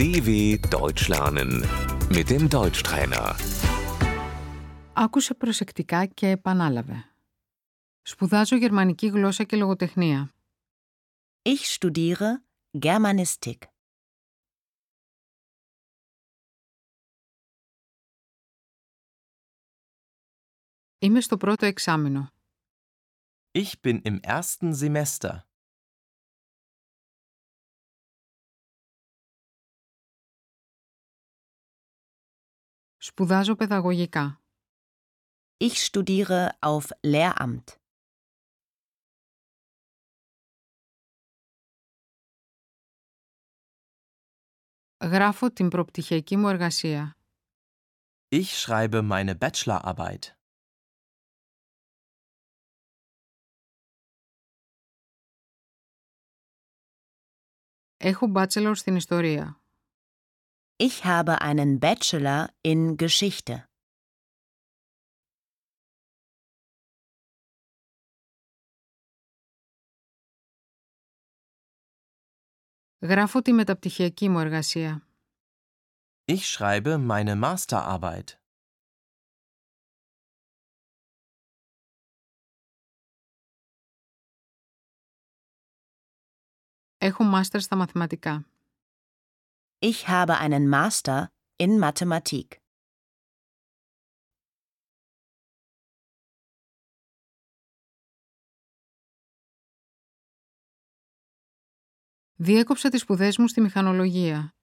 DW Deutsch lernen mit dem Deutschtrainer. Άκουσε προσεκτικά και επανάλαβε. Σπουδάζω γερμανική γλώσσα και λογοτεχνία. Ich studiere Germanistik. Είμαι στο πρώτο εξάμεινο. Ich bin im ersten Semester. Σπουδάζω παιδαγωγικά. Ich studiere auf Lehramt. Γράφω την προπτυχιακή μου εργασία. Ich schreibe meine Bachelorarbeit. Έχω bachelor στην ιστορία. Ich habe einen Bachelor in Geschichte. Γράφω τη μεταπτυχιακή μου εργασία. Ich schreibe meine Masterarbeit. Έχω μάστερ στα μαθηματικά. Ich habe einen Master in Mathematik. Διέκοψα τις σπουδές μου στη μηχανολογία.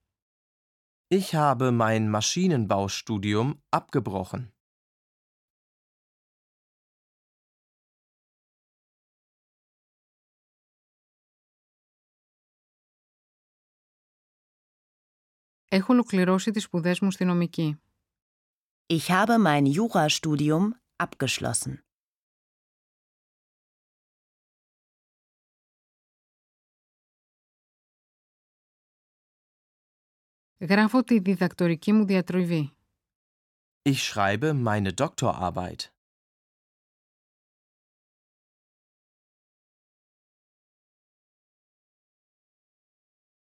Ich habe mein Maschinenbaustudium abgebrochen. Έχω ολοκληρώσει τις σπουδές μου στη νομική. Ich habe mein Jurastudium abgeschlossen. Γράφω τη διδακτορική μου διατριβή. Ich schreibe meine Doktorarbeit.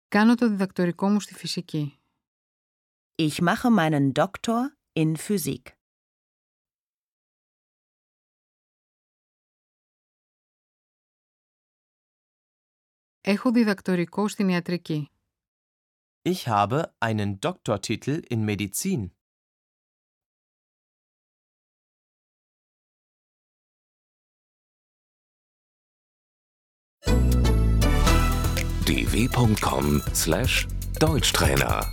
Κάνω το διδακτορικό μου στη φυσική. Ich mache meinen Doktor in Physik. Έχω διδακτορικό στην ιατρική. Ich habe einen Doktortitel in Medizin. dw.com/deutschtrainer